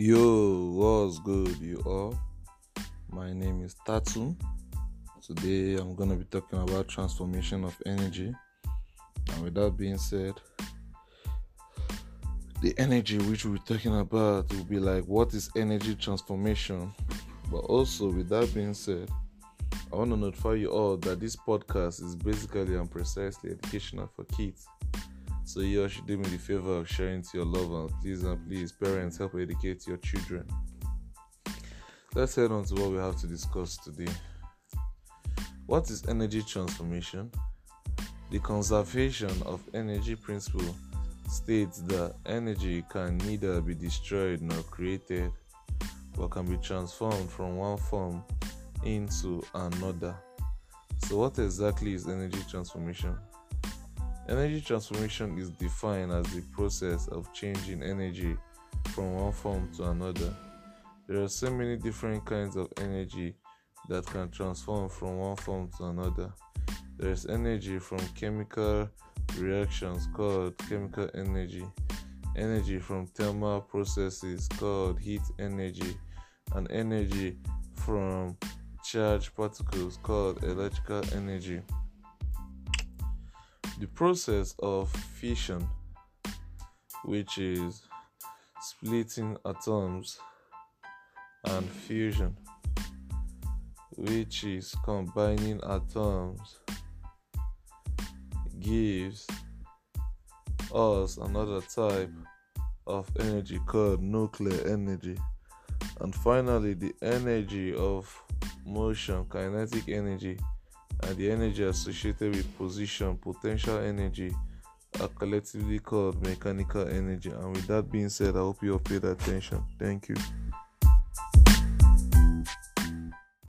Yo, what's good, you all? My name is Tatu. Today I'm going to be talking about transformation of energy. And with that being said, the energy which we're talking about will be like what is energy transformation? But also, with that being said, I want to notify you all that this podcast is basically and precisely educational for kids. So you should do me the favor of sharing to your loved ones. Please and please, parents, help educate your children. Let's head on to what we have to discuss today. What is energy transformation? The conservation of energy principle states that energy can neither be destroyed nor created, but can be transformed from one form into another. So, what exactly is energy transformation? Energy transformation is defined as the process of changing energy from one form to another. There are so many different kinds of energy that can transform from one form to another. There is energy from chemical reactions called chemical energy, energy from thermal processes called heat energy, and energy from charged particles called electrical energy. The process of fission, which is splitting atoms, and fusion, which is combining atoms, gives us another type of energy called nuclear energy. And finally, the energy of motion, kinetic energy, and the energy associated with position, potential energy, are collectively called mechanical energy. And with that being said, I hope you all paid attention. Thank you.